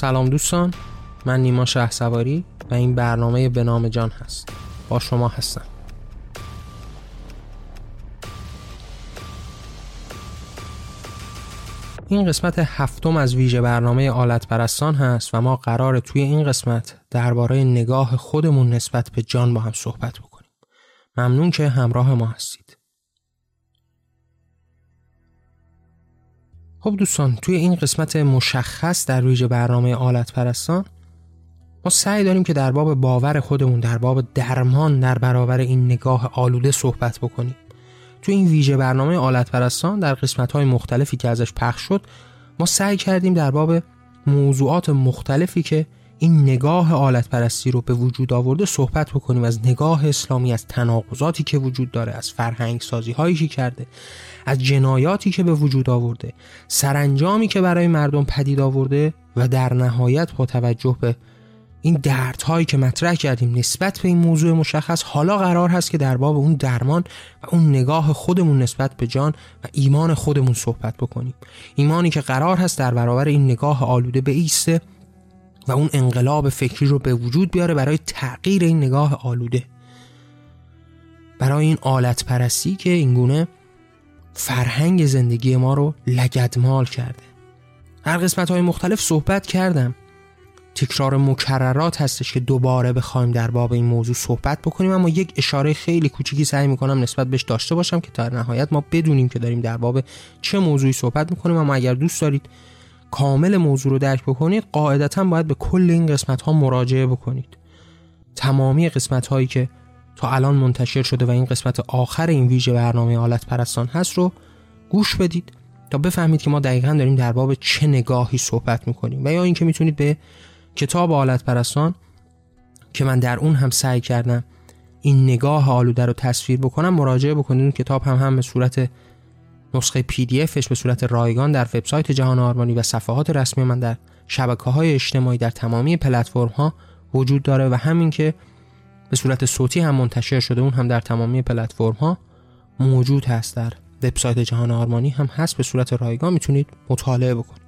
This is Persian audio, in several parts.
سلام دوستان من نیما شه سواری و این برنامه به نام جان هست. با شما هستم. این قسمت هفتم از ویژه برنامه آلت پرستان هست و ما قرار توی این قسمت درباره نگاه خودمون نسبت به جان با هم صحبت بکنیم. ممنون که همراه ما هستید. خب دوستان توی این قسمت مشخص در ویژه برنامه آلت پرستان ما سعی داریم که در باب باور خودمون در باب درمان در برابر این نگاه آلوده صحبت بکنیم. تو این ویژه برنامه آلت پرستان در قسمت های مختلفی که ازش پخش شد ما سعی کردیم در باب موضوعات مختلفی که این نگاه آلت پرستی رو به وجود آورده صحبت بکنیم از نگاه اسلامی از تناقضاتی که وجود داره از فرهنگ سازی هایی که کرده از جنایاتی که به وجود آورده سرانجامی که برای مردم پدید آورده و در نهایت با توجه به این دردهایی که مطرح کردیم نسبت به این موضوع مشخص حالا قرار هست که در باب اون درمان و اون نگاه خودمون نسبت به جان و ایمان خودمون صحبت بکنیم. ایمانی که قرار هست در برابر این نگاه آلوده به ایسته و اون انقلاب فکری رو به وجود بیاره برای تغییر این نگاه آلوده. برای این آلت پرستی که اینگونه فرهنگ زندگی ما رو لگدمال کرده. در قسمت های مختلف صحبت کردم. تکرار مکررات هستش که دوباره بخوایم در باب این موضوع صحبت بکنیم اما یک اشاره خیلی کوچیکی سعی می‌کنم نسبت بهش داشته باشم که در نهایت ما بدونیم که داریم در باب چه موضوعی صحبت می‌کنیم. اما اگر دوست دارید کامل موضوع رو درک بکنید قاعدتا باید به کل این قسمت ها مراجعه بکنید. تمامی قسمت هایی که تا الان منتشر شده و این قسمت آخر این ویژه برنامه حالت پرستان هست رو گوش بدید تا بفهمید که ما دقیقا داریم در باب چه نگاهی صحبت می‌کنیم و یا اینکه می‌تونید به کتاب آلت پرستان که من در اون هم سعی کردم این نگاه آلوده رو تصویر بکنم مراجعه بکنید. اون کتاب هم هم به صورت نسخه پی دی به صورت رایگان در وبسایت جهان آرمانی و صفحات رسمی من در شبکه های اجتماعی در تمامی پلتفرم ها وجود داره و همین که به صورت صوتی هم منتشر شده اون هم در تمامی پلتفرم ها موجود هست. در وبسایت جهان آرمانی هم هست. به صورت رایگان می‌تونید مطالعه بکنید.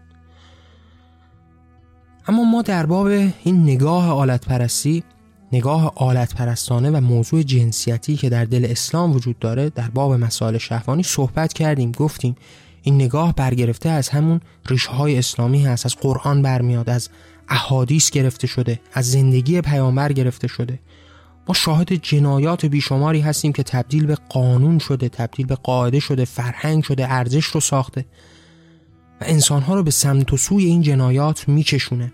اما ما در باب این نگاه آلت پرستی نگاه آلت پرستانه و موضوع جنسیتی که در دل اسلام وجود داره در باب مسائل شهوانی صحبت کردیم گفتیم. این نگاه برگرفته از همون ریشه های اسلامی هست از قرآن برمیاد از احادیث گرفته شده از زندگی پیامبر گرفته شده. ما شاهد جنایات بیشماری هستیم که تبدیل به قانون شده تبدیل به قاعده شده فرهنگ شده ارزش رو ساخته. و انسانها رو به سمت و سوی این جنایات میکشونه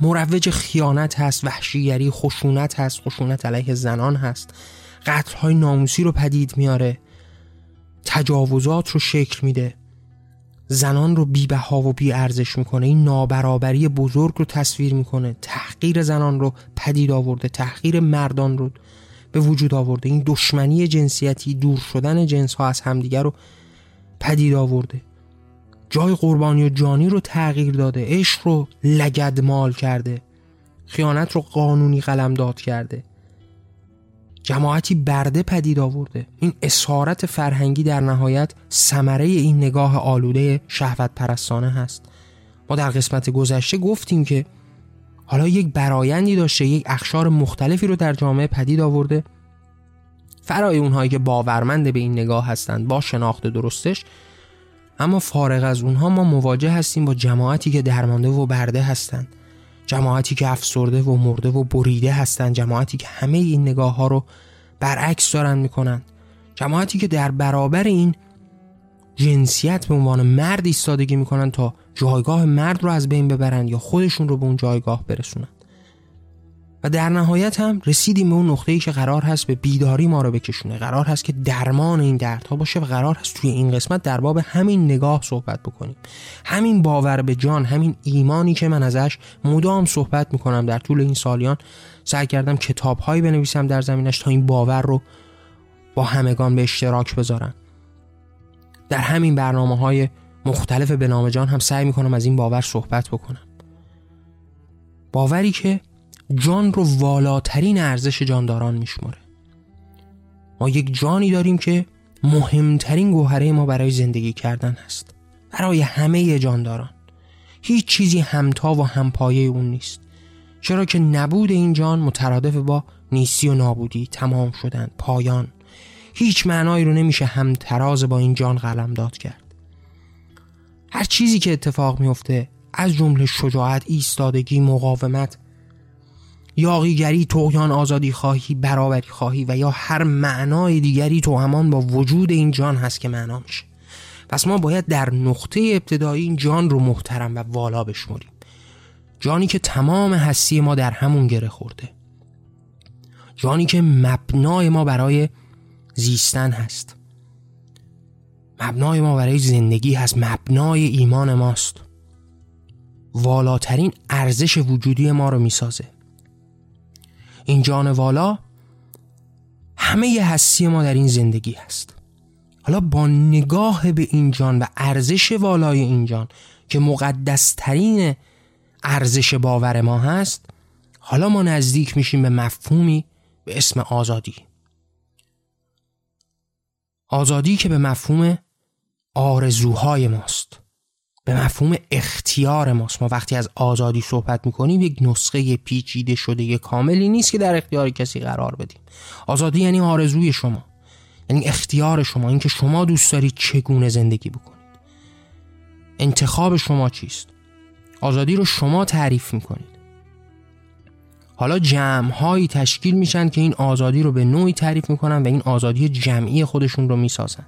مروج خیانت هست وحشیگری خشونت هست خشونت علیه زنان هست. قتل های ناموسی رو پدید میاره. تجاوزات رو شکل میده. زنان رو بیبها و بی ارزش می‌کنه. این نابرابری بزرگ رو تصویر می‌کنه. تحقیر زنان رو پدید آورده تحقیر مردان رو به وجود آورده. این دشمنی جنسیتی دور شدن جنس ها از همدیگر رو پدید آورده. جای قربانی و جانی رو تغییر داده عشق رو لگدمال کرده خیانت رو قانونی قلمداد کرده. جماعتی برده پدید آورده. این اسارت فرهنگی در نهایت ثمره این نگاه آلوده شهوت پرستانه هست. ما در قسمت گذشته گفتیم که حالا یک برایندی داشته یک اخشار مختلفی رو در جامعه پدید آورده. فرای اونهایی که باورمند به این نگاه هستند با شناخت درستش اما فارغ از اونها ما مواجه هستیم با جماعتی که درمانده و برده هستند. جماعتی که افسرده و مرده و بریده هستند. جماعتی که همه این نگاه ها رو برعکس دارن می‌کنن. جماعتی که در برابر این جنسیت به عنوان مرد ایستادگی می‌کنن تا جایگاه مرد رو از بین ببرند یا خودشون رو به اون جایگاه برسونن. و در نهایت هم رسیدیم به اون نقطه ای که قرار هست به بیداری ما رو بکشونه. قرار هست که درمان این دردها باشه و قرار هست توی این قسمت در باب همین نگاه صحبت بکنیم. همین باور به جان همین ایمانی که من ازش مدام صحبت می‌کنم در طول این سالیان. سعی کردم کتاب هایی بنویسم در زمینش تا این باور رو با همگان به اشتراک بذارم. در همین برنامه های مختلف به نام جان هم سعی می‌کنم از این باور صحبت بکنم. باوری که جان رو والاترین ارزش جانداران میشماره ما یک جانی داریم که مهمترین گوهره ما برای زندگی کردن هست. برای همه جانداران. هیچ چیزی همتا و همپایه اون نیست. چرا که نبود این جان مترادف با نیستی و نابودی تمام شدن پایان. هیچ معنایی رو نمیشه هم تراز با این جان قلم داد کرد. هر چیزی که اتفاق میفته از جمله شجاعت ایستادگی مقاومت یاقیگری تویان آزادی خواهی برابری خواهی و یا هر معنای دیگری تو همان با وجود این جان هست که معنا میشه. پس ما باید در نقطه ابتدایی این جان رو محترم و والا بشمریم. جانی که تمام هستی ما در همون گره خورده. جانی که مبنای ما برای زیستن هست. مبنای ما برای زندگی هست. مبنای ایمان ماست. والاترین ارزش وجودی ما رو می‌سازه. این جان والا همه هستی ما در این زندگی هست. حالا با نگاه به این جان و ارزش والای این جان که مقدسترین ارزش باور ما هست حالا ما نزدیک میشیم به مفهومی به اسم آزادی. آزادی که به مفهوم آرزوهای ماست. به مفهوم اختیار ماست ما وقتی از آزادی صحبت می‌کنیم یک نسخه پیچیده شده کاملی نیست که در اختیار کسی قرار بدیم. آزادی یعنی آرزوی شما. یعنی اختیار شما. اینکه شما دوست دارید چگونه زندگی بکنید. انتخاب شما چیست؟ آزادی رو شما تعریف می‌کنید. حالا جمع هایی تشکیل میشن که این آزادی رو به نوعی تعریف می‌کنن و این آزادی جمعی خودشون رو می‌سازن.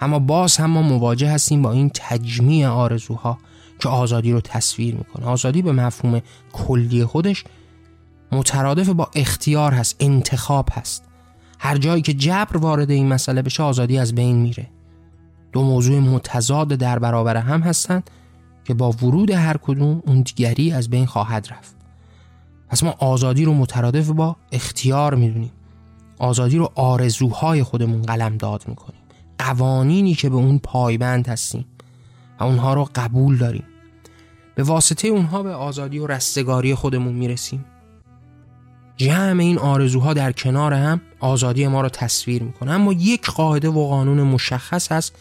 اما باز هم ما مواجه هستیم با این تجمیع آرزوها که آزادی رو تصویر می‌کنه. آزادی به مفهوم کلی خودش مترادف با اختیار هست انتخاب هست. هر جایی که جبر وارد این مسئله بشه آزادی از بین میره. دو موضوع متضاد در برابر هم هستند که با ورود هر کدوم اون دیگری از بین خواهد رفت. پس ما آزادی رو مترادف با اختیار می‌دونیم. آزادی رو آرزوهای خودمون قلم داد می‌کنیم. قوانینی که به اون پایبند هستیم و اونها رو قبول داریم. به واسطه اونها به آزادی و رستگاری خودمون می‌رسیم. جمع این آرزوها در کنار هم آزادی ما رو تصویر می‌کنه. اما یک قاعده و قانون مشخص هست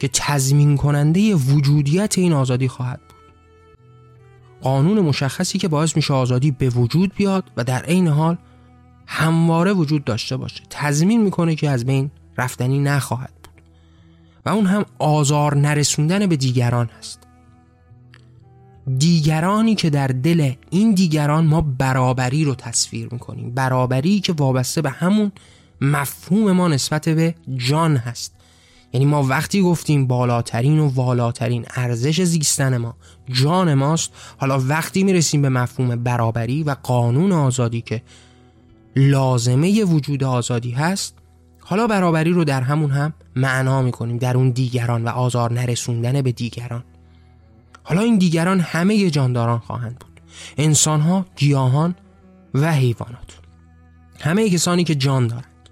که تضمین کننده وجودیت این آزادی خواهد بود. قانون مشخصی که باعث میشه آزادی به وجود بیاد و در عین حال همواره وجود داشته باشه. تضمین می‌کنه که از بین رفتنی نخواهد بود. و اون هم آزار نرسوندن به دیگران هست. دیگرانی که در دل این دیگران ما برابری رو تصویر می‌کنیم. برابری که وابسته به همون مفهوم ما نسبت به جان هست. یعنی ما وقتی گفتیم بالاترین و والاترین ارزش زیستن ما جان ماست حالا وقتی می‌رسیم به مفهوم برابری و قانون آزادی که لازمه وجود آزادی هست حالا برابری رو در همون هم معنا می‌کنیم در اون دیگران و آزار نرسوندن به دیگران. حالا این دیگران همه جانداران خواهند بود. انسانها، گیاهان و حیوانات. همه کسانی که جان دارند.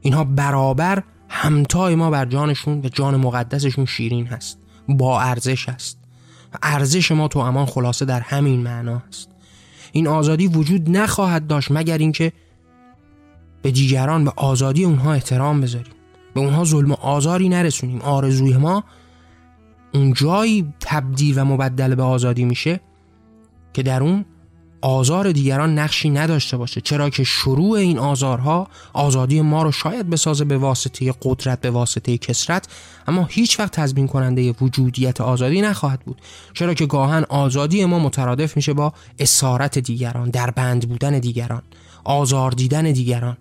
اینها برابر همتای ما بر جانشون و جان مقدسشون شیرین هست. با ارزش هست. و ارزش ما تو امان خلاصه در همین معنا هست. این آزادی وجود نخواهد داشت مگر اینکه به دیگران به آزادی اونها احترام بذاریم. به اونها ظلم و آزاری نرسونیم. آرزوی ما اون جایی تبدیل و مبدل به آزادی میشه که در اون آزار دیگران نقشی نداشته باشه. چرا که شروع این آزارها آزادی ما رو شاید بسازه به واسطه قدرت به واسطه کسرت اما هیچ وقت تضمین کننده وجودیت آزادی نخواهد بود. چرا که گاهن آزادی ما مترادف میشه با اسارت دیگران در بند بودن دیگران آزار دیدن دیگران.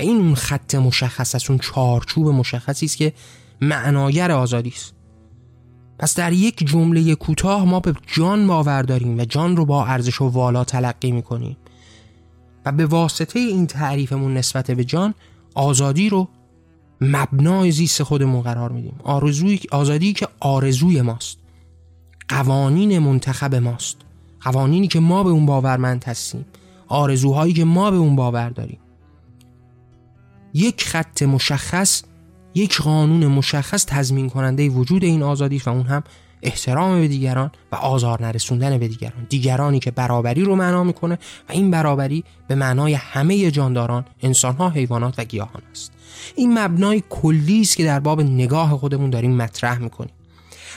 این اون خط مشخص است اون چارچوب مشخصی است که معناگر آزادی است. پس در یک جمله کوتاه ما به جان باور داریم و جان رو با ارزش و والا تلقی می‌کنیم. و به واسطه این تعریفمون نسبت به جان آزادی رو مبنای زیست خودمون قرار میدیم. آرزوی آزادی که آرزوی ماست. قوانین منتخب ماست. قوانینی که ما به اون باورمند هستیم. آرزوهایی که ما به اون باور داریم. یک خط مشخص یک قانون مشخص تضمین کننده وجود این آزادی و اون هم احترام به دیگران و آزار نرسوندن به دیگران. دیگرانی که برابری رو معنا می‌کنه و این برابری به معنای همه جانداران انسانها حیوانات و گیاهان است. این مبنای کلی است که در باب نگاه خودمون داریم مطرح می‌کنیم.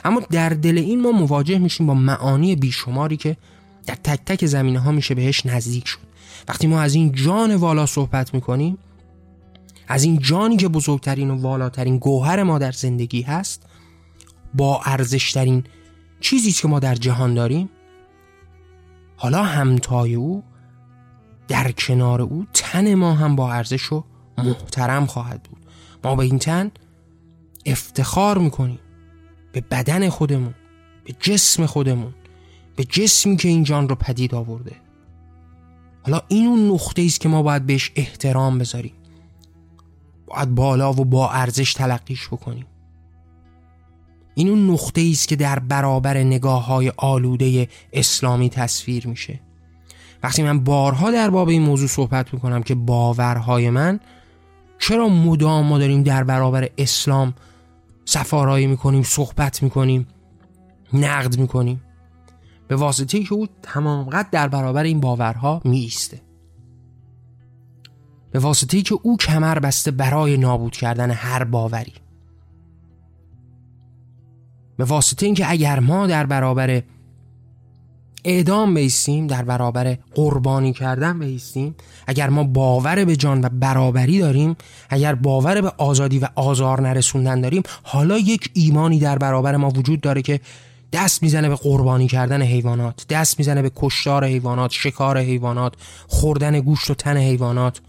اما در دل این ما مواجه میشیم با معانی بیشماری که در تک تک زمینه ها میشه بهش نزدیک شد. وقتی ما از این جان والا صحبت می‌کنیم از این جانی که بزرگترین و والاترین گوهر ما در زندگی هست با ارزشترین چیزی که ما در جهان داریم. حالا همتای او در کنار او تن ما هم با ارزش و محترم خواهد بود. ما به این تن افتخار می‌کنیم به بدن خودمون به جسم خودمون به جسمی که این جان رو پدید آورده. حالا این اون نقطه است که ما باید بهش احترام بذاریم. باید بالا و با ارزش تلقیش بکنیم. این اون نقطه است که در برابر نگاه های آلوده اسلامی تصویر میشه. وقتی من بارها در باب این موضوع صحبت می‌کنم که باورهای من چرا مدام ما داریم در برابر اسلام سفارایی می‌کنیم صحبت می‌کنیم نقد می‌کنیم؟ به واسطه که او تمام قد در برابر این باورها میسته به واسطه که او کمر بسته برای نابود کردن هر باوری. به واسطه اینکه اگر ما در برابر اعدام بیستیم در برابر قربانی کردن بیستیم اگر ما باور به جان و برابری داریم اگر باور به آزادی و آزار نرسوندن داریم حالا یک ایمانی در برابر ما وجود داره که دست می‌زنه به قربانی کردن حیوانات دست می‌زنه به کشتار حیوانات شکار حیوانات خوردن گوشت و تن حیوانات.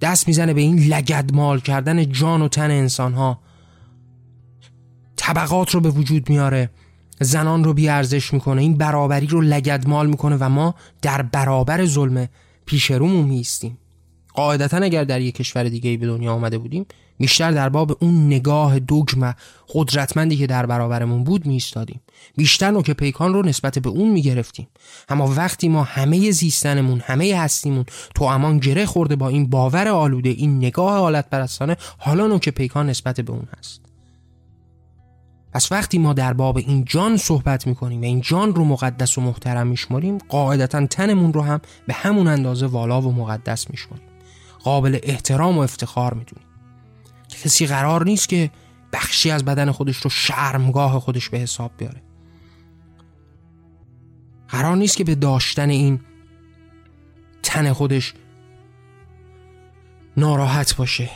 دست می‌زنه به این لگدمال کردن جان و تن انسان ها طبقات رو به وجود میاره زنان رو بیارزش می‌کنه این برابری رو لگدمال می‌کنه و ما در برابر ظلم پیش رومون میستیم قاعدتا اگر در یک کشور دیگه به دنیا آمده بودیم بیشتر در باب اون نگاه دوگم قدرتمندی که در برابرمون بود میستادیم بیشتر نوک پیکان رو نسبت به اون می‌گرفتیم. اما وقتی ما همه زیستنمون همه هستیمون تو امان گره خورده با این باور آلوده این نگاه حالت پرستانه حالا نوک پیکان نسبت به اون هست. پس وقتی ما در باب این جان صحبت می‌کنیم و این جان رو مقدس و محترم میشماریم قاعدتا تنمون رو هم به همون اندازه والا و مقدس میشماریم. قابل احترام و افتخار می‌دونیم. کسی قرار نیست که بخشی از بدن خودش رو شرمگاه خودش به حساب بیاره. قرار نیست که به داشتن این تن خودش ناراحت باشه.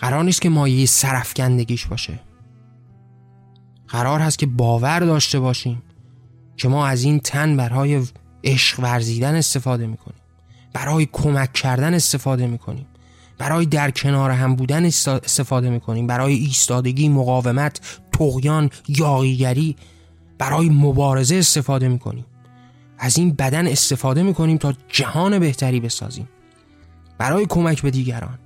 قرار نیست که مایه سرفکندگیش باشه. قرار هست که باور داشته باشیم که ما از این تن برای عشق ورزیدن استفاده می‌کنیم. برای کمک کردن استفاده می‌کنیم. برای در کنار هم بودن استفاده می‌کنیم. برای ایستادگی مقاومت تقیان یاقیگری برای مبارزه استفاده می‌کنیم. از این بدن استفاده می‌کنیم تا جهان بهتری بسازیم. برای کمک به دیگران.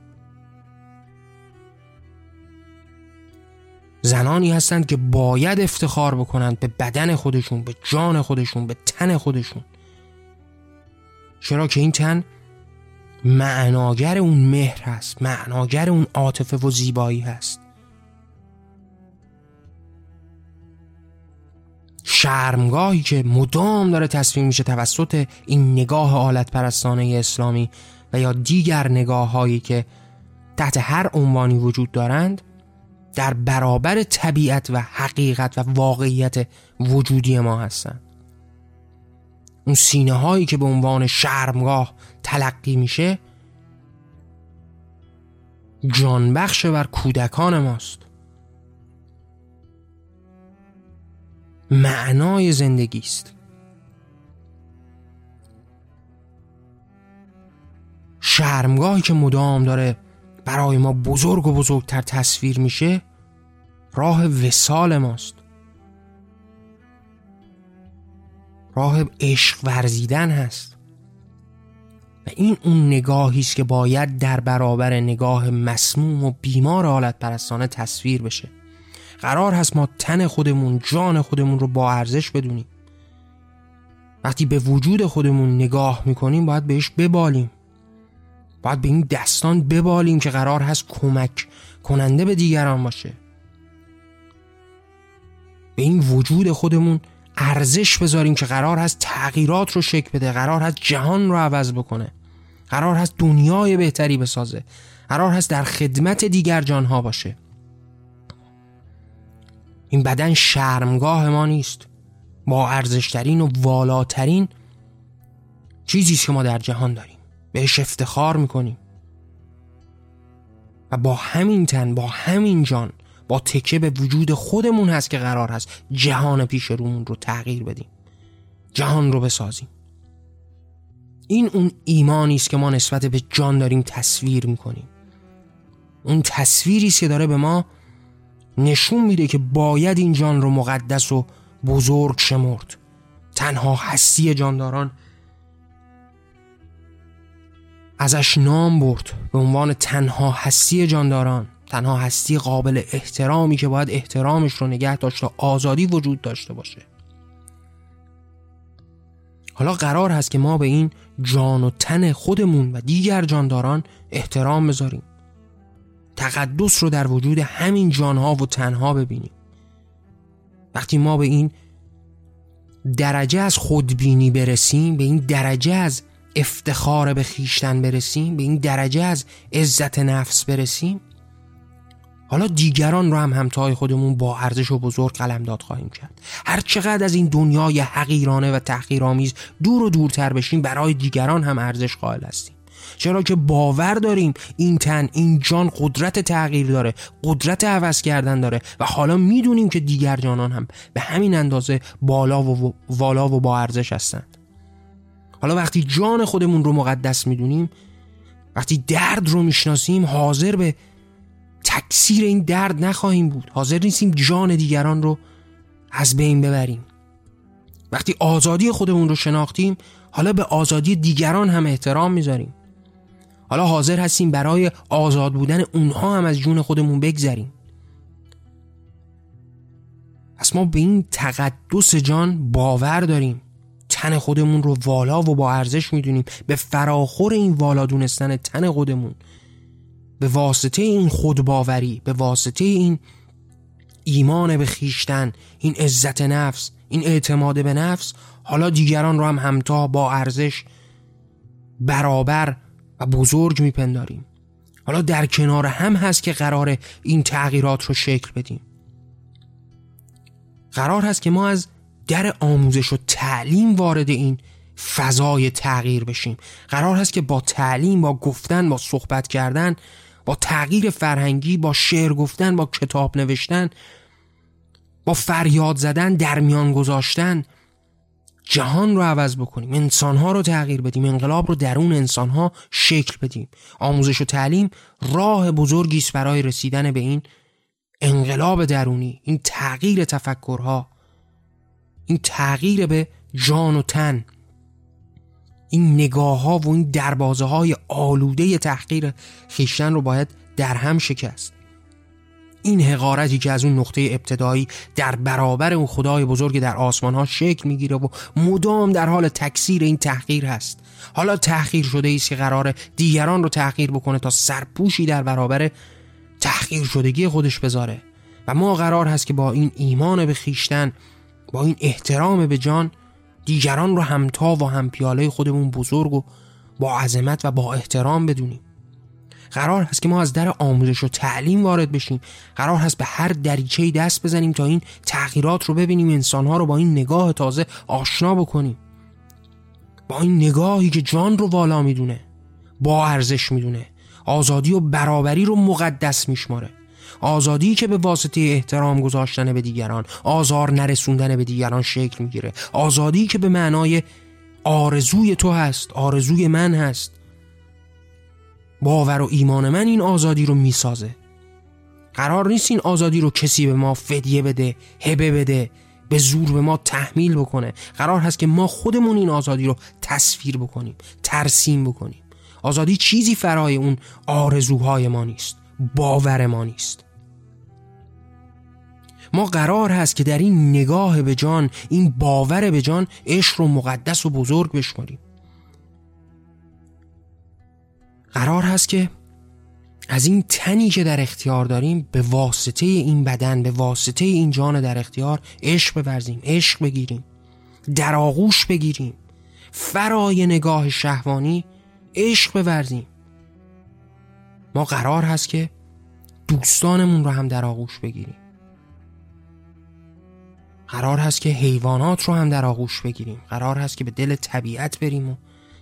زنانی هستند که باید افتخار بکنند به بدن خودشون به جان خودشون به تن خودشون. چرا که این تن معناگر اون مهر هست معناگر اون عاطفه و زیبایی هست. شرمگاهی که مدام داره تصمیم میشه توسط این نگاه آلت پرستانه اسلامی و یا دیگر نگاه هایی که تحت هر عنوانی وجود دارند در برابر طبیعت و حقیقت و واقعیت وجودی ما هستند. اون سینه هایی که به عنوان شرمگاه تلقی میشه جانبخش بر کودکان ماست. معنای زندگی است. شرمگاهی که مدام داره برای ما بزرگ و بزرگتر تصویر میشه راه وسال ماست. راه عشق ورزیدن هست. و این اون نگاهی است که باید در برابر نگاه مسموم و بیمار حالت پرستانه تصویر بشه. قرار هست ما تن خودمون جان خودمون رو با ارزش بدونیم. وقتی به وجود خودمون نگاه می‌کنیم باید بهش ببالیم. باید به این دستان ببالیم که قرار هست کمک کننده به دیگران باشه. به این وجود خودمون ارزش بذاریم که قرار هست تغییرات رو شکل بده قرار هست جهان رو عوض بکنه. قرار هست دنیای بهتری بسازه. قرار هست در خدمت دیگر جانها باشه. این بدن شرمگاه ما نیست. با ارزشترین و والاترین چیزی که ما در جهان داریم. بهش افتخار می‌کنیم. و با همین تن با همین جان با تکه به وجود خودمون هست که قرار هست جهان پیش رومون رو تغییر بدیم. جهان رو بسازیم. این اون ایمانی است که ما نسبت به جان داریم تصویر می‌کنیم. اون تصویری است که داره به ما نشون میده که باید این جان رو مقدس و بزرگ شمرد. تنها هستی جانداران ازش نام برد به عنوان تنها هستی جانداران. تنها هستی قابل احترامی که باید احترامش رو نگه داشت و آزادی وجود داشته باشه. حالا قرار هست که ما به این جان و تن خودمون و دیگر جانداران احترام بذاریم. تقدس رو در وجود همین جانها و تنها ببینیم. وقتی ما به این درجه از خودبینی برسیم به این درجه از افتخار به خیشتن برسیم به این درجه از عزت نفس برسیم حالا دیگران رو هم همتای خودمون با ارزش و بزرگ قلمداد خواهیم کرد. هر چقدر از این دنیای حقیرانه و تحقیرآمیز دور و دورتر بشیم برای دیگران هم ارزش قائل هستیم. چرا که باور داریم این تن این جان قدرت تغییر داره قدرت عوض کردن داره و حالا می‌دونیم که دیگر جانان هم به همین اندازه بالا و والا و با ارزش هستند. حالا وقتی جان خودمون رو مقدس می‌دونیم وقتی درد رو می‌شناسیم حاضر به تکثیر این درد نخواهیم بود. حاضر نیستیم جان دیگران رو از بین ببریم. وقتی آزادی خودمون رو شناختیم حالا به آزادی دیگران هم احترام می‌ذاریم. حالا حاضر هستیم برای آزاد بودن اونها هم از جون خودمون بگذریم. پس ما به این تقدس جان باور داریم. تن خودمون رو والا و با ارزش می‌دونیم. به فراخور این والا دونستن تن خودمون. به واسطه این خودباوری به واسطه این ایمان به خیشتن این عزت نفس این اعتماد به نفس حالا دیگران رو هم همتا با ارزش برابر و بزرگ میپنداریم. حالا در کنار هم هست که قرار این تغییرات رو شکل بدیم. قرار هست که ما از در آموزش و تعلیم وارد این فضای تغییر بشیم. قرار هست که با تعلیم با گفتن با صحبت کردن با تغییر فرهنگی با شعر گفتن با کتاب نوشتن با فریاد زدن در میان گذاشتن جهان رو عوض بکنیم انسانها رو تغییر بدیم انقلاب رو درون انسانها شکل بدیم. آموزش و تعلیم راه بزرگی است برای رسیدن به این انقلاب درونی این تغییر تفکرها این تغییر به جان و تن. این نگاه ها و این دربازه های آلوده تحقیر خیشتن رو باید در هم شکست. این حقارتی که از اون نقطه ابتدایی در برابر اون خدای بزرگ در آسمان ها شکل می‌گیره و مدام در حال تکثیر این تحقیر هست. حالا تحقیر شده است که قرار دیگران رو تحقیر بکنه تا سرپوشی در برابر تحقیر شدگی خودش بذاره. و ما قرار هست که با این ایمان به خیشتن با این احترام به جان دیگران رو همتا و هم پیاله خودمون بزرگ و با عظمت و با احترام بدونیم. قرار هست که ما از در آموزش و تعلیم وارد بشیم. قرار هست به هر دریچه دست بزنیم تا این تغییرات رو ببینیم انسانها رو با این نگاه تازه آشنا بکنیم. با این نگاهی که جان رو والا می‌دونه با ارزش می‌دونه آزادی و برابری رو مقدس میشماره. آزادی که به واسطه احترام گذاشتن به دیگران آزار نرسوندن به دیگران شکل می‌گیره. آزادی که به معنای آرزوی تو هست آرزوی من هست. باور و ایمان من این آزادی رو می‌سازه. قرار نیست این آزادی رو کسی به ما فدیه بده هبه بده به زور به ما تحمیل بکنه. قرار هست که ما خودمون این آزادی رو تصویر بکنیم ترسیم بکنیم. آزادی چیزی فرای اون آرزوهای ما نیست باور ما نیست. ما قرار هست که در این نگاه به جان این باور به جان عشق رو مقدس و بزرگ بشماریم. قرار هست که از این تنی که در اختیار داریم به واسطه این بدن به واسطه این جان در اختیار عشق بورزیم عشق بگیریم در آغوش بگیریم فرای نگاه شهوانی عشق بورزیم. ما قرار هست که دوستانمون رو هم در آغوش بگیریم. قرار هست که حیوانات رو هم در آغوش بگیریم. قرار هست که به دل طبیعت بریم و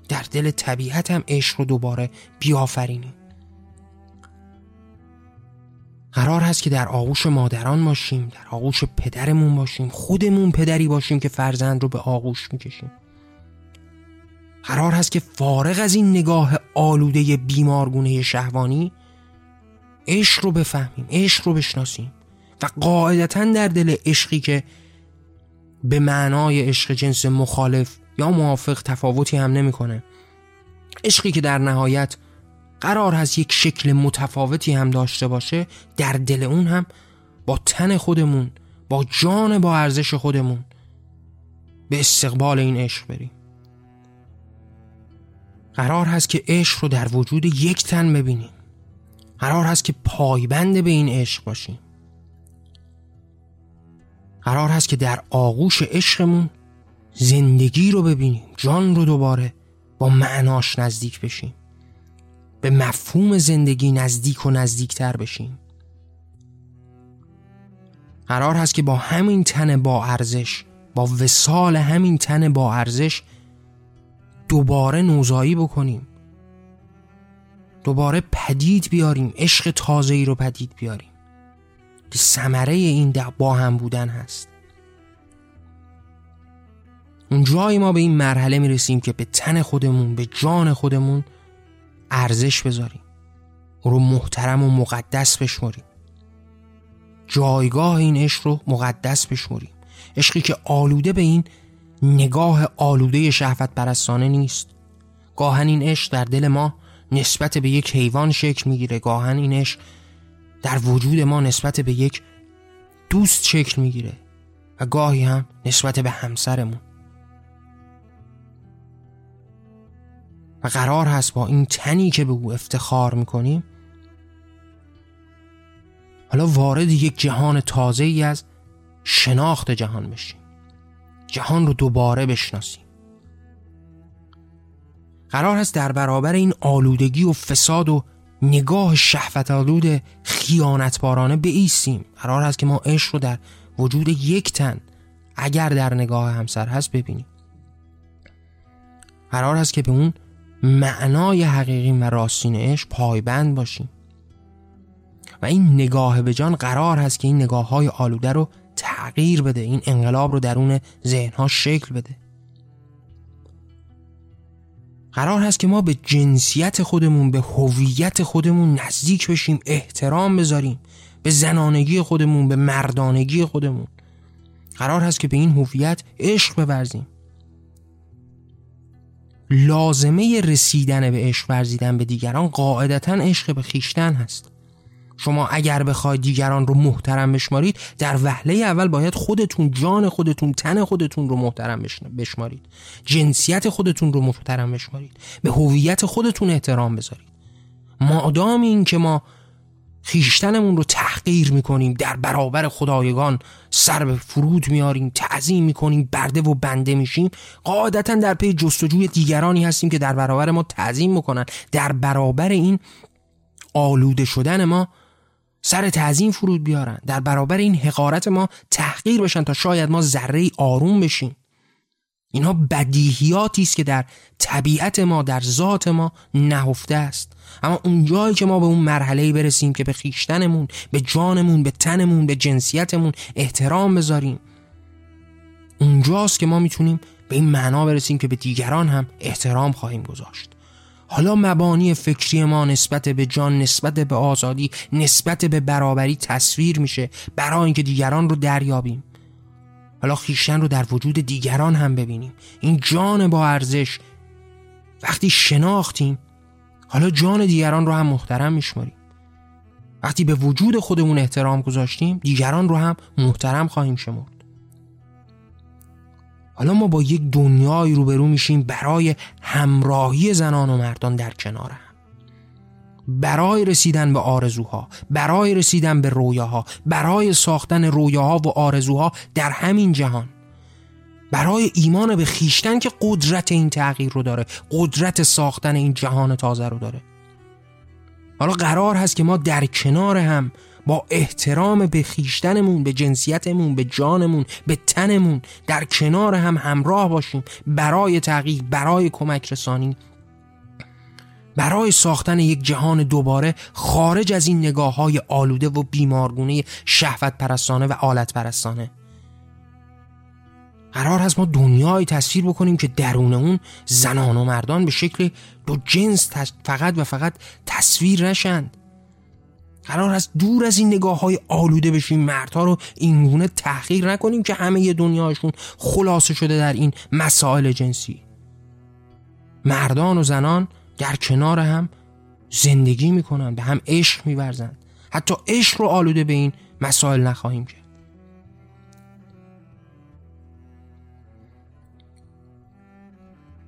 در دل طبیعت هم عشق رو دوباره بیافرینیم. قرار هست که در آغوش مادران باشیم در آغوش پدرمون باشیم خودمون پدری باشیم که فرزند رو به آغوش می‌کشیم. قرار هست که فارغ از این نگاه آلوده بیمارگونه شهوانی عشق رو بفهمیم عشق رو بشناسیم و قاعدتا در دل عشقی که به معنای عشق جنس مخالف یا موافق تفاوتی هم نمی‌کنه. عشقی که در نهایت قرار هست یک شکل متفاوتی هم داشته باشه در دل اون هم با تن خودمون با جان با ارزش خودمون به استقبال این عشق بریم. قرار هست که عشق رو در وجود یک تن ببینیم. قرار هست که پایبند به این عشق باشیم. قرار هست که در آغوش عشقمون زندگی رو ببینیم جان رو دوباره با معناش نزدیک بشیم. به مفهوم زندگی نزدیک و نزدیکتر بشیم. قرار هست که با همین تن با ارزش با وسال همین تن با ارزش دوباره نوزایی بکنیم. دوباره پدید بیاریم عشق تازه ای رو پدید بیاریم. که ثمره این با هم بودن هست. اون جایی ما به این مرحله می‌رسیم که به تن خودمون به جان خودمون ارزش بذاریم. رو محترم و مقدس بشمریم جایگاه این عشق رو مقدس بشمریم عشقی که آلوده به این نگاه آلوده شهوت پرستانه نیست. گاهن این عشق در دل ما نسبت به یک حیوان شکل می‌گیره. گاهن این عشق در وجود ما نسبت به یک دوست شکل می‌گیره و گاهی هم نسبت به همسرمون. و قرار هست با این تنی که به او افتخار می‌کنیم حالا وارد یک جهان تازه ای از شناخت جهان بشیم. جهان رو دوباره بشناسیم. قرار هست در برابر این آلودگی و فساد و نگاه شهوت آلود خیانتبارانه بیستیم قرار هست که ما عشق رو در وجود یک تن اگر در نگاه همسر هست ببینیم. قرار هست که به اون معنای حقیقی و راستین عشق پایبند باشیم. و این نگاه به جان قرار هست که این نگاه های آلوده رو تغییر بده این انقلاب رو درون ذهنها شکل بده. قرار هست که ما به جنسیت خودمون به هویت خودمون نزدیک بشیم احترام بذاریم به زنانگی خودمون به مردانگی خودمون. قرار هست که به این هویت عشق بورزیم. لازمه رسیدن به عشق ورزیدن به دیگران قاعدتا عشق به خیشتن هست. شما اگر بخواید دیگران رو محترم بشمارید در وهله اول باید خودتون جان خودتون تن خودتون رو محترم بشمارید. جنسیت خودتون رو محترم بشمارید. به هویت خودتون احترام بذارید. مادام این که ما خیشتنمون رو تحقیر می‌کنیم در برابر خدایگان سر به فرود میاریم تعظیم می‌کنیم برده و بنده میشیم قاعدتا در پی جستجوی دیگرانی هستیم که در برابر ما تعظیم می‌کنن. در برابر این آلوده شدن ما سر تعظیم فرود بیارن. در برابر این حقارت ما تحقیر بشن تا شاید ما ذره آروم بشیم. اینها بدیهیاتی است که در طبیعت ما در ذات ما نهفته است. اما اونجایی که ما به اون مرحله برسیم که به خیشتنمون به جانمون به تنمون به جنسیتمون احترام بذاریم اونجاست که ما می‌تونیم به این معنا برسیم که به دیگران هم احترام خواهیم گذاشت. حالا مبانی فکری ما نسبت به جان نسبت به آزادی نسبت به برابری تصویر میشه برای اینکه دیگران رو دریابیم. حالا خیشتن رو در وجود دیگران هم ببینیم. این جان با ارزش. وقتی شناختیم حالا جان دیگران رو هم محترم میشماریم. وقتی به وجود خودمون احترام گذاشتیم دیگران رو هم محترم خواهیم شمرد. حالا ما با یک دنیایی روبرو میشیم برای همراهی زنان و مردان در کنار هم. برای رسیدن به آرزوها برای رسیدن به رویاها برای ساختن رویاها و آرزوها در همین جهان. برای ایمان به خیشتن که قدرت این تغییر رو داره قدرت ساختن این جهان تازه رو داره. حالا قرار هست که ما در کنار هم با احترام به خیشتنمون به جنسیتمون به جانمون به تنمون در کنار هم همراه باشیم برای تغییر برای کمک رسانی. برای ساختن یک جهان دوباره خارج از این نگاه های آلوده و بیمارگونه شهوت پرستانه و آلت پرستانه قرار هست ما دنیای تصویر بکنیم که درون اون زنان و مردان به شکل دو جنس فقط و فقط تصویر نشند. قرار هست دور از این نگاه های آلوده بشیم. مردها رو اینگونه تحقیر نکنیم که همه دنیاشون خلاصه شده در این مسائل جنسی. مردان و زنان در کنار هم زندگی می‌کنن به هم عشق میورزند حتی عشق رو آلوده به این مسائل نخواهیم کرد.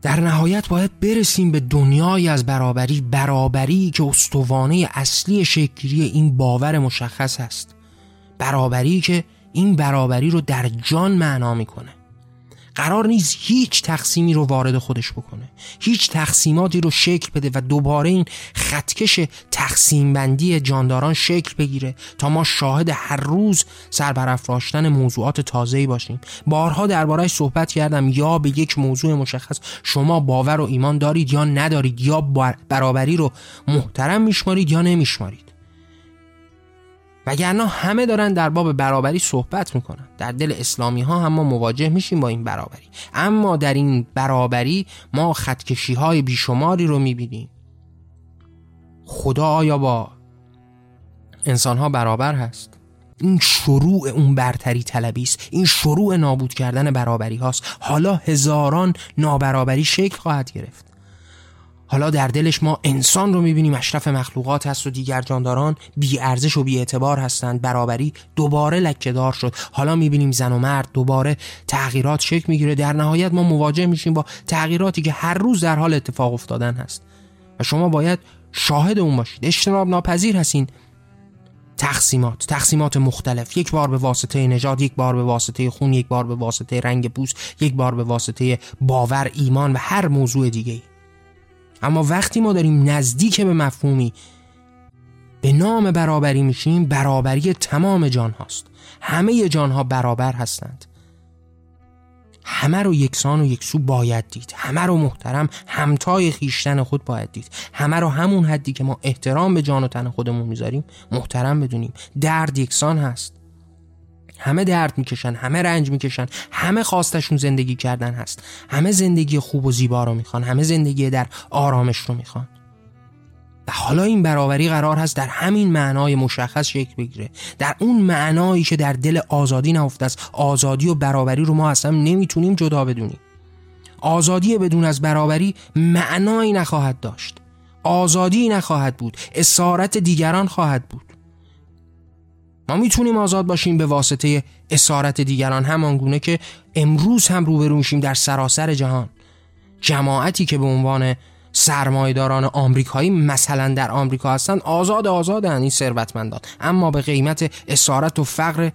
در نهایت باید برسیم به دنیای از برابری برابری که استوانه اصلی شکلی این باور مشخص است. برابری که این برابری رو در جان معنا می‌کنه. قرار نیست هیچ تقسیمی رو وارد خودش بکنه. هیچ تقسیماتی رو شکل بده و دوباره این خطکش تقسیم بندی جانداران شکل بگیره تا ما شاهد هر روز سربرافراشتن موضوعات تازه‌ای باشیم. بارها دربارهش صحبت کردم. یا به یک موضوع مشخص شما باور و ایمان دارید یا ندارید یا برابری رو محترم میشمارید یا نمیشمارید. وگرنه همه دارن در باب برابری صحبت می‌کنن. در دل اسلامی ها هم ما مواجه میشیم با این برابری. اما در این برابری ما خطکشی های بیشماری رو می‌بینیم. خدا آیا با انسان ها برابر هست؟ این شروع اون برتری طلبی است. این شروع نابود کردن برابری هاست. حالا هزاران نابرابری شکل خواهد گرفت. حالا در دلش ما انسان رو می‌بینیم اشرف مخلوقات هست و دیگر جانداران بی ارزش و بی اعتبار هستند. برابری دوباره لکهدار شد. حالا می‌بینیم زن و مرد دوباره تغییرات شکل می‌گیره. در نهایت ما مواجه میشیم با تغییراتی که هر روز در حال اتفاق افتادن هست. و شما باید شاهد اون باشید. اجتناب ناپذیر هستین. تقسیمات تقسیمات مختلف. یک بار به واسطه نژاد یک بار به واسطه خون یک بار به واسطه رنگ پوست یک بار به واسطه باور ایمان و هر موضوع دیگه ای اما وقتی ما داریم نزدیک به مفهومی به نام برابری میشیم برابری تمام جان هاست. همه جان ها برابر هستند. همه رو یکسان و یکسو باید دید. همه رو محترم همتای خیشتن خود باید دید. همه رو همون حدی که ما احترام به جان و تن خودمون می‌ذاریم محترم بدونیم. درد یکسان هست. همه درد می‌کشن همه رنج می‌کشن همه خواستشون زندگی کردن هست. همه زندگی خوب و زیبا رو می‌خوان همه زندگی در آرامش رو می‌خوان. و حالا این برابری قرار هست در همین معنای مشخص شکل بگیره. در اون معنایی که در دل آزادی نهفته است آزادی و برابری رو ما اصلا نمی‌تونیم جدا بدونیم. آزادی بدون از برابری معنایی نخواهد داشت. آزادی نخواهد بود اسارت دیگران خواهد بود. ما می‌تونیم آزاد باشیم به واسطه اسارت دیگران همانگونه که امروز هم روبرو میشیم در سراسر جهان. جماعتی که به عنوان سرمایداران آمریکایی مثلا در آمریکا هستند آزاد آزادن این ثروتمندان. اما به قیمت اسارت و فقر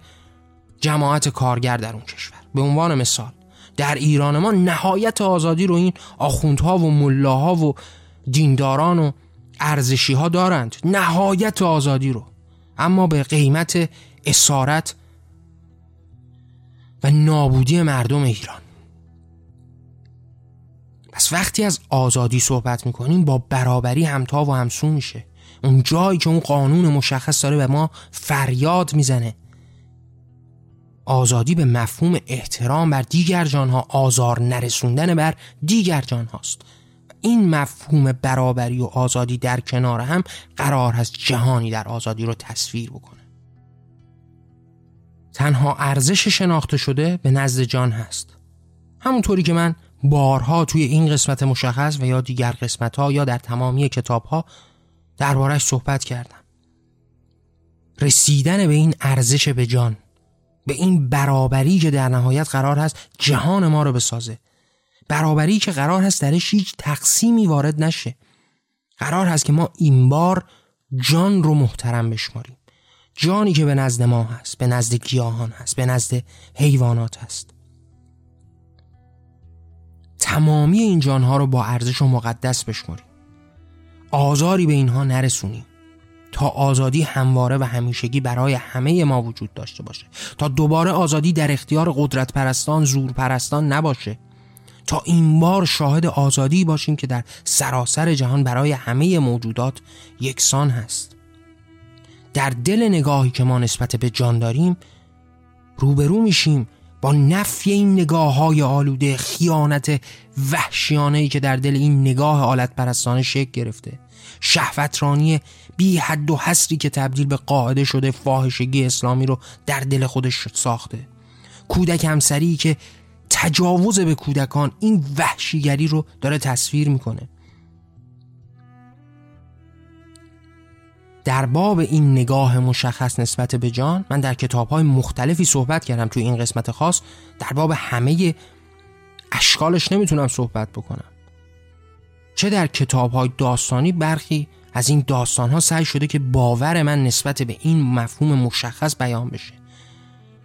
جماعت کارگر در اون کشور. به عنوان مثال در ایران ما نهایت آزادی رو این آخوندها و ملاها و دینداران و ارزشی ها دارند. نهایت آزادی رو. اما به قیمت اسارت و نابودی مردم ایران. پس وقتی از آزادی صحبت می‌کنیم با برابری همتا و همسو میشه. اون جایی که اون قانون مشخص داره به ما فریاد می‌زنه. آزادی به مفهوم احترام بر دیگر جانها آزار نرسوندن بر دیگر جان هاست این مفهوم برابری و آزادی در کنار هم قرار هست جهانی در آزادی رو تصویر بکنه. تنها ارزش شناخته شده به نزد جان هست. همونطوری که من بارها توی این قسمت مشخص و یا دیگر قسمت ها یا در تمامی کتاب ها دربارش صحبت کردم. رسیدن به این ارزش به جان به این برابری که در نهایت قرار هست جهان ما رو بسازه. برابری که قرار هست درش هیچ تقسیمی وارد نشه. قرار هست که ما این بار جان رو محترم بشماریم. جانی که به نزد ما هست به نزد گیاهان هست به نزد حیوانات هست. تمامی این جانها رو با ارزش و مقدس بشماریم. آزاری به اینها نرسونیم. تا آزادی همواره و همیشگی برای همه ما وجود داشته باشه. تا دوباره آزادی در اختیار قدرت پرستان زور پرستان نباشه. تا این بار شاهد آزادی باشیم که در سراسر جهان برای همه موجودات یکسان هست. در دل نگاهی که ما نسبت به جان داریم روبرو میشیم با نفی این نگاه های آلوده خیانت وحشیانه ای که در دل این نگاه آلت پرستانه شکل گرفته. شهوترانی بی حد و حسری که تبدیل به قاعده شده فاحشگی اسلامی رو در دل خودش ساخته. کودک همسری که تجاوز به کودکان این وحشیگری رو داره تصویر می‌کنه. در باب این نگاه مشخص نسبت به جان من در کتاب های مختلفی صحبت کردم توی این قسمت خاص. در باب همه اشکالش نمی‌تونم صحبت بکنم. چه در کتاب های داستانی برخی از این داستان ها سعی شده که باور من نسبت به این مفهوم مشخص بیان بشه.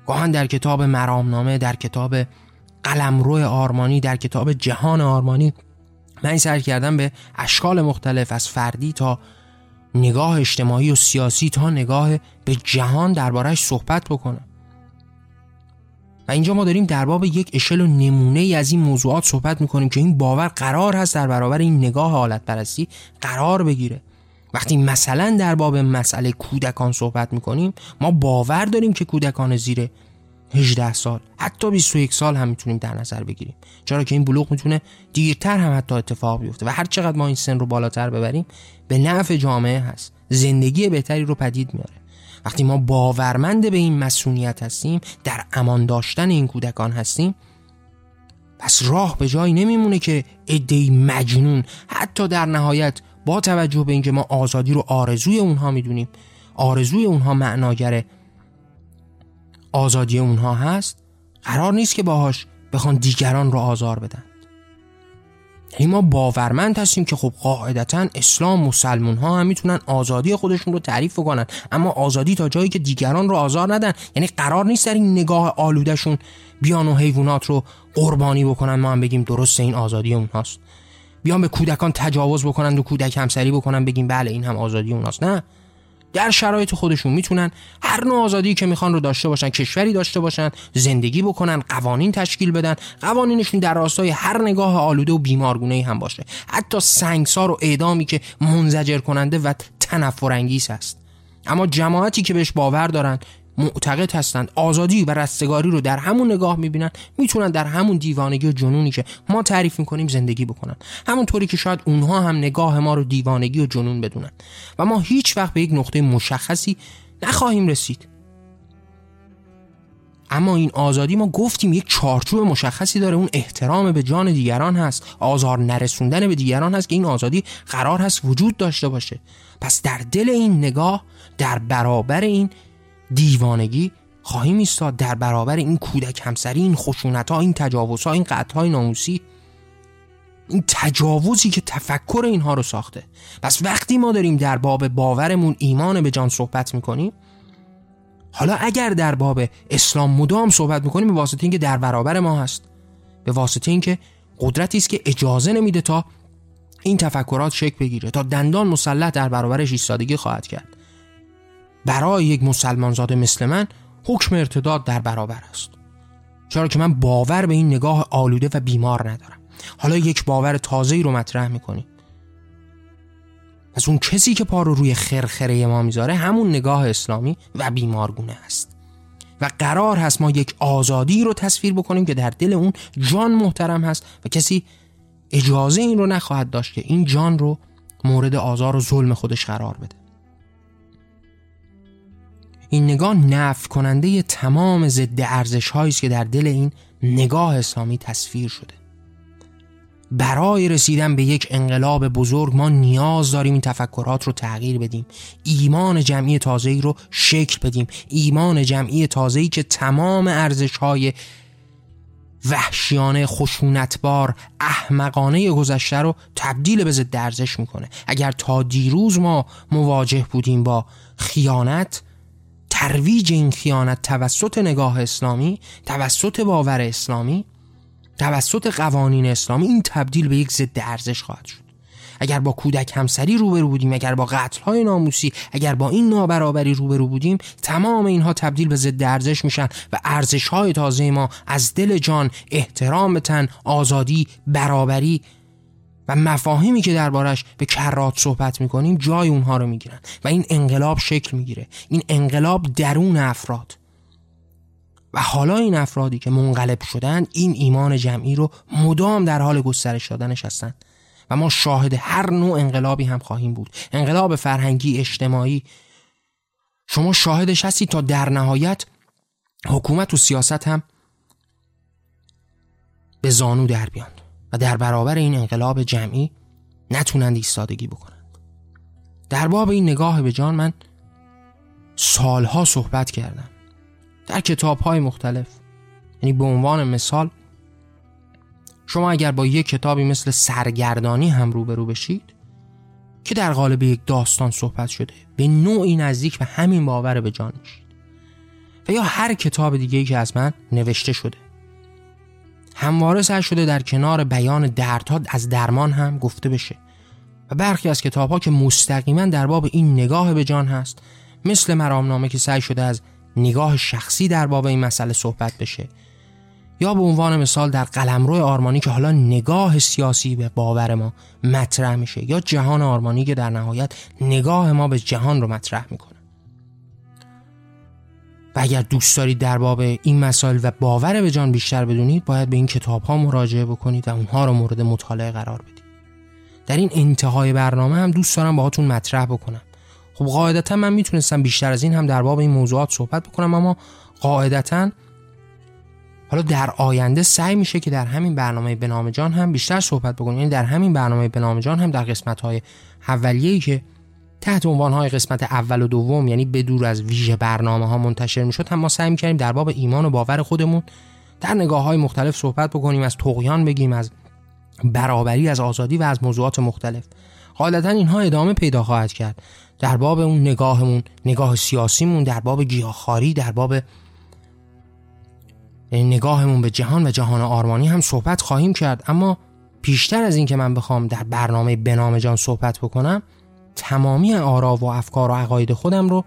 گاهن در کتاب مرامنامه در کتاب قلمرو آرمانی در کتاب جهان آرمانی من سعی کردم به اشکال مختلف از فردی تا نگاه اجتماعی و سیاسی تا نگاه به جهان دربارهش صحبت بکنم. و اینجا ما داریم در باب یک اشل و نمونه ای از این موضوعات صحبت می‌کنیم که این باور قرار هست در برابر این نگاه حالت پرستی قرار بگیره. وقتی مثلا در باب مسئله کودکان صحبت می‌کنیم ما باور داریم که کودکان زیر 18 سال حتی 21 سال هم می‌تونیم در نظر بگیریم. چرا که این بلوغ می‌تونه دیرتر هم حتی اتفاق بیفته و هر چقدر ما این سن رو بالاتر ببریم به نفع جامعه هست. زندگی بهتری رو پدید میاره. وقتی ما باورمند به این مسئولیت هستیم در امان داشتن این کودکان هستیم پس راه به جایی نمیمونه که ادهی مجنون حتی در نهایت با توجه به اینکه ما آزادی رو آرزوی اونها می‌دونیم آرزوی اونها معناگر آزادی اونها هست قرار نیست که باهاش بخوان دیگران رو آزار بدن. یعنی ما باورمند هستیم که خب قاعدتا اسلام مسلمون ها هم می‌تونن آزادی خودشون رو تعریف کنن اما آزادی تا جایی که دیگران رو آزار ندن. یعنی قرار نیست در این نگاه آلودشون بیان و حیوانات رو قربانی بکنن. ما هم بگیم درست این آزادی اونهاست. بیان به کودکان تجاوز بکنن و کودک همسری بکنن بگیم بله این هم آزادی اونهاست. نه. در شرایط خودشون می‌تونن هر نوع آزادی که می‌خوان رو داشته باشن کشوری داشته باشن زندگی بکنن قوانین تشکیل بدن. قوانینشون در راستای هر نگاه آلوده و بیمارگونه هم باشه. حتی سنگسار و اعدامی که منزجر کننده و تنفرانگیز هست. اما جماعتی که بهش باور دارن معتقد هستند. آزادی و رستگاری رو در همون نگاه می‌بینن می‌تونن در همون دیوانگی و جنونی که ما تعریف می‌کنیم زندگی بکنن. همونطوری که شاید اونها هم نگاه ما رو دیوانگی و جنون بدونن. و ما هیچ وقت به یک نقطه مشخصی نخواهیم رسید. اما این آزادی ما گفتیم یک چارچوب مشخصی داره. اون احترام به جان دیگران هست. آزار نرسوندن به دیگران هست که این آزادی قرار هست وجود داشته باشه. پس در دل این نگاه در برابر این دیوانگی خواهیم ایستاد در برابر این کودک همسری این خشونت ها این تجاوز ها این قطع های ناموسی. این تجاوزی که تفکر اینها رو ساخته. پس وقتی ما داریم در باب باورمون ایمان به جان صحبت می‌کنیم حالا اگر در باب اسلام مدام صحبت می‌کنیم به واسطه اینکه در برابر ما هست به واسطه اینکه قدرتی است که اجازه نمیده تا این تفکرات شکل بگیره تا دندان مسلط در برابرش ایستادگی خواهد کرد. برای یک مسلمانزاده مثل من حکم ارتداد در برابر است. چرا که من باور به این نگاه آلوده و بیمار ندارم. حالا یک باور تازه رو مطرح می‌کنیم از اون کسی که پا رو روی خرخره ما می‌ذاره همون نگاه اسلامی و بیمارگونه است. و قرار هست ما یک آزادی رو تصویر بکنیم که در دل اون جان محترم هست و کسی اجازه این رو نخواهد داشت که این جان رو مورد آزار و ظلم خودش قرار بده. این نگاه نف کننده تمام ضد ارزش هایی است که در دل این نگاه اسلامی تصویر شده. برای رسیدن به یک انقلاب بزرگ ما نیاز داریم این تفکرات رو تغییر بدیم. ایمان جمعی تازه‌ای رو شکل بدیم. ایمان جمعی تازه‌ای که تمام ارزش های وحشیانه خشونتبار احمقانه گذشته رو تبدیل به ضد ارزش می‌کنه. اگر تا دیروز ما مواجه بودیم با خیانت ترویج این خیانت توسط نگاه اسلامی توسط باور اسلامی توسط قوانین اسلامی این تبدیل به یک ضد ارزش خواهد شد. اگر با کودک همسری روبرو بودیم اگر با قتل های ناموسی اگر با این نابرابری روبرو بودیم تمام اینها تبدیل به ضد ارزش میشن و ارزش های تازه ما از دل جان احترام تن آزادی برابری و مفاهیمی که دربارش به کرات صحبت می‌کنیم جای اونها رو می‌گیرن و این انقلاب شکل می‌گیره. این انقلاب درون افراد. و حالا این افرادی که منقلب شدن این ایمان جمعی رو مدام در حال گسترش دادنش هستند و ما شاهد هر نوع انقلابی هم خواهیم بود. انقلاب فرهنگی اجتماعی. شما شاهدش هستی تا در نهایت حکومت و سیاست هم به زانو در بیان. و در برابر این انقلاب جمعی نتونند ایستادگی بکنند. در باب این نگاه به جان من سالها صحبت کردم. در کتاب های مختلف یعنی به عنوان مثال شما اگر با یک کتابی مثل سرگردانی هم روبرو بشید که در قالب یک داستان صحبت شده به نوعی نزدیک به همین باور به جان میشید. و یا هر کتاب دیگه ای که از من نوشته شده. همواره سر شده در کنار بیان دردها از درمان هم گفته بشه. و برخی از کتاب ها که مستقیما در باب این نگاه به جان هست مثل مرامنامه که سعی شده از نگاه شخصی در باب این مسئله صحبت بشه یا به عنوان مثال در قلمرو آرمانی که حالا نگاه سیاسی به باور ما مطرح میشه یا جهان آرمانی که در نهایت نگاه ما به جهان رو مطرح می‌کنه. و اگر دوست دارید در باب این مسائل و باور به جان بیشتر بدونید باید به این کتاب ها مراجعه بکنید و اونها رو مورد مطالعه قرار بدید در این انتهای برنامه هم دوست دارم باهاتون مطرح بکنم. خب قاعدتا من می‌تونستم بیشتر از این هم در باب این موضوعات صحبت بکنم اما قاعدتا حالا در آینده سعی میشه که در همین برنامه به جان هم بیشتر صحبت بکنیم. یعنی در همین برنامه به جان هم در قسمت های اولیه‌ای که تحت عنوان های قسمت اول و دوم یعنی بدور از ویژه برنامه ها منتشر می‌شد هم ما سعی می‌کردیم در باب ایمان و باور خودمون در نگاه های مختلف صحبت بکنیم از تقیان بگیم از برابری از آزادی و از موضوعات مختلف. غالبا اینها ادامه پیدا خواهد کرد. در باب اون نگاهمون نگاه سیاسیمون در باب گیاهخواری در باب نگاهمون به جهان و جهان آرمانی هم صحبت خواهیم کرد. اما پیشتر از اینکه من بخوام در برنامه بنام جان صحبت بکنم تمامی آرا و افکار و عقاید خودم رو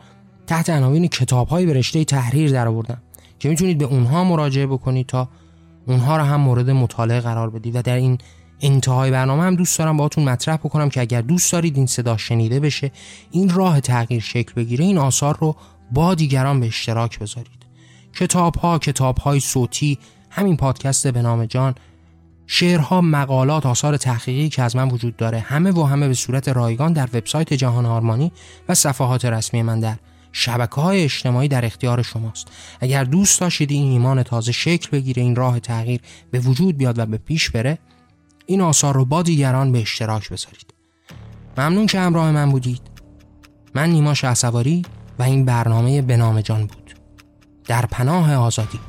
تحت عناوین کتاب‌های به رشته تحریر درآوردم که می‌تونید به اونها مراجعه بکنید تا اونها رو هم مورد مطالعه قرار بدید. و در این انتهای برنامه هم دوست دارم باهاتون مطرح بکنم که اگر دوست دارید این صدا شنیده بشه این راه تغییر شکل بگیره این آثار رو با دیگران به اشتراک بذارید. کتاب ها کتاب صوتی همین پادکست به نام جان شعرها مقالات آثار تحقیقی که از من وجود داره همه و همه به صورت رایگان در وبسایت جهان آرمانی و صفحات رسمی من در شبکه های اجتماعی در اختیار شماست. اگر دوست داشتید این ایمان تازه شکل بگیره این راه تغییر به وجود بیاد و به پیش بره این آثار رو با دیگران به اشتراک بذارید. ممنون که همراه من بودید. من نیما شهسواری و این برنامه به نام جان بود. در پناه آزادی.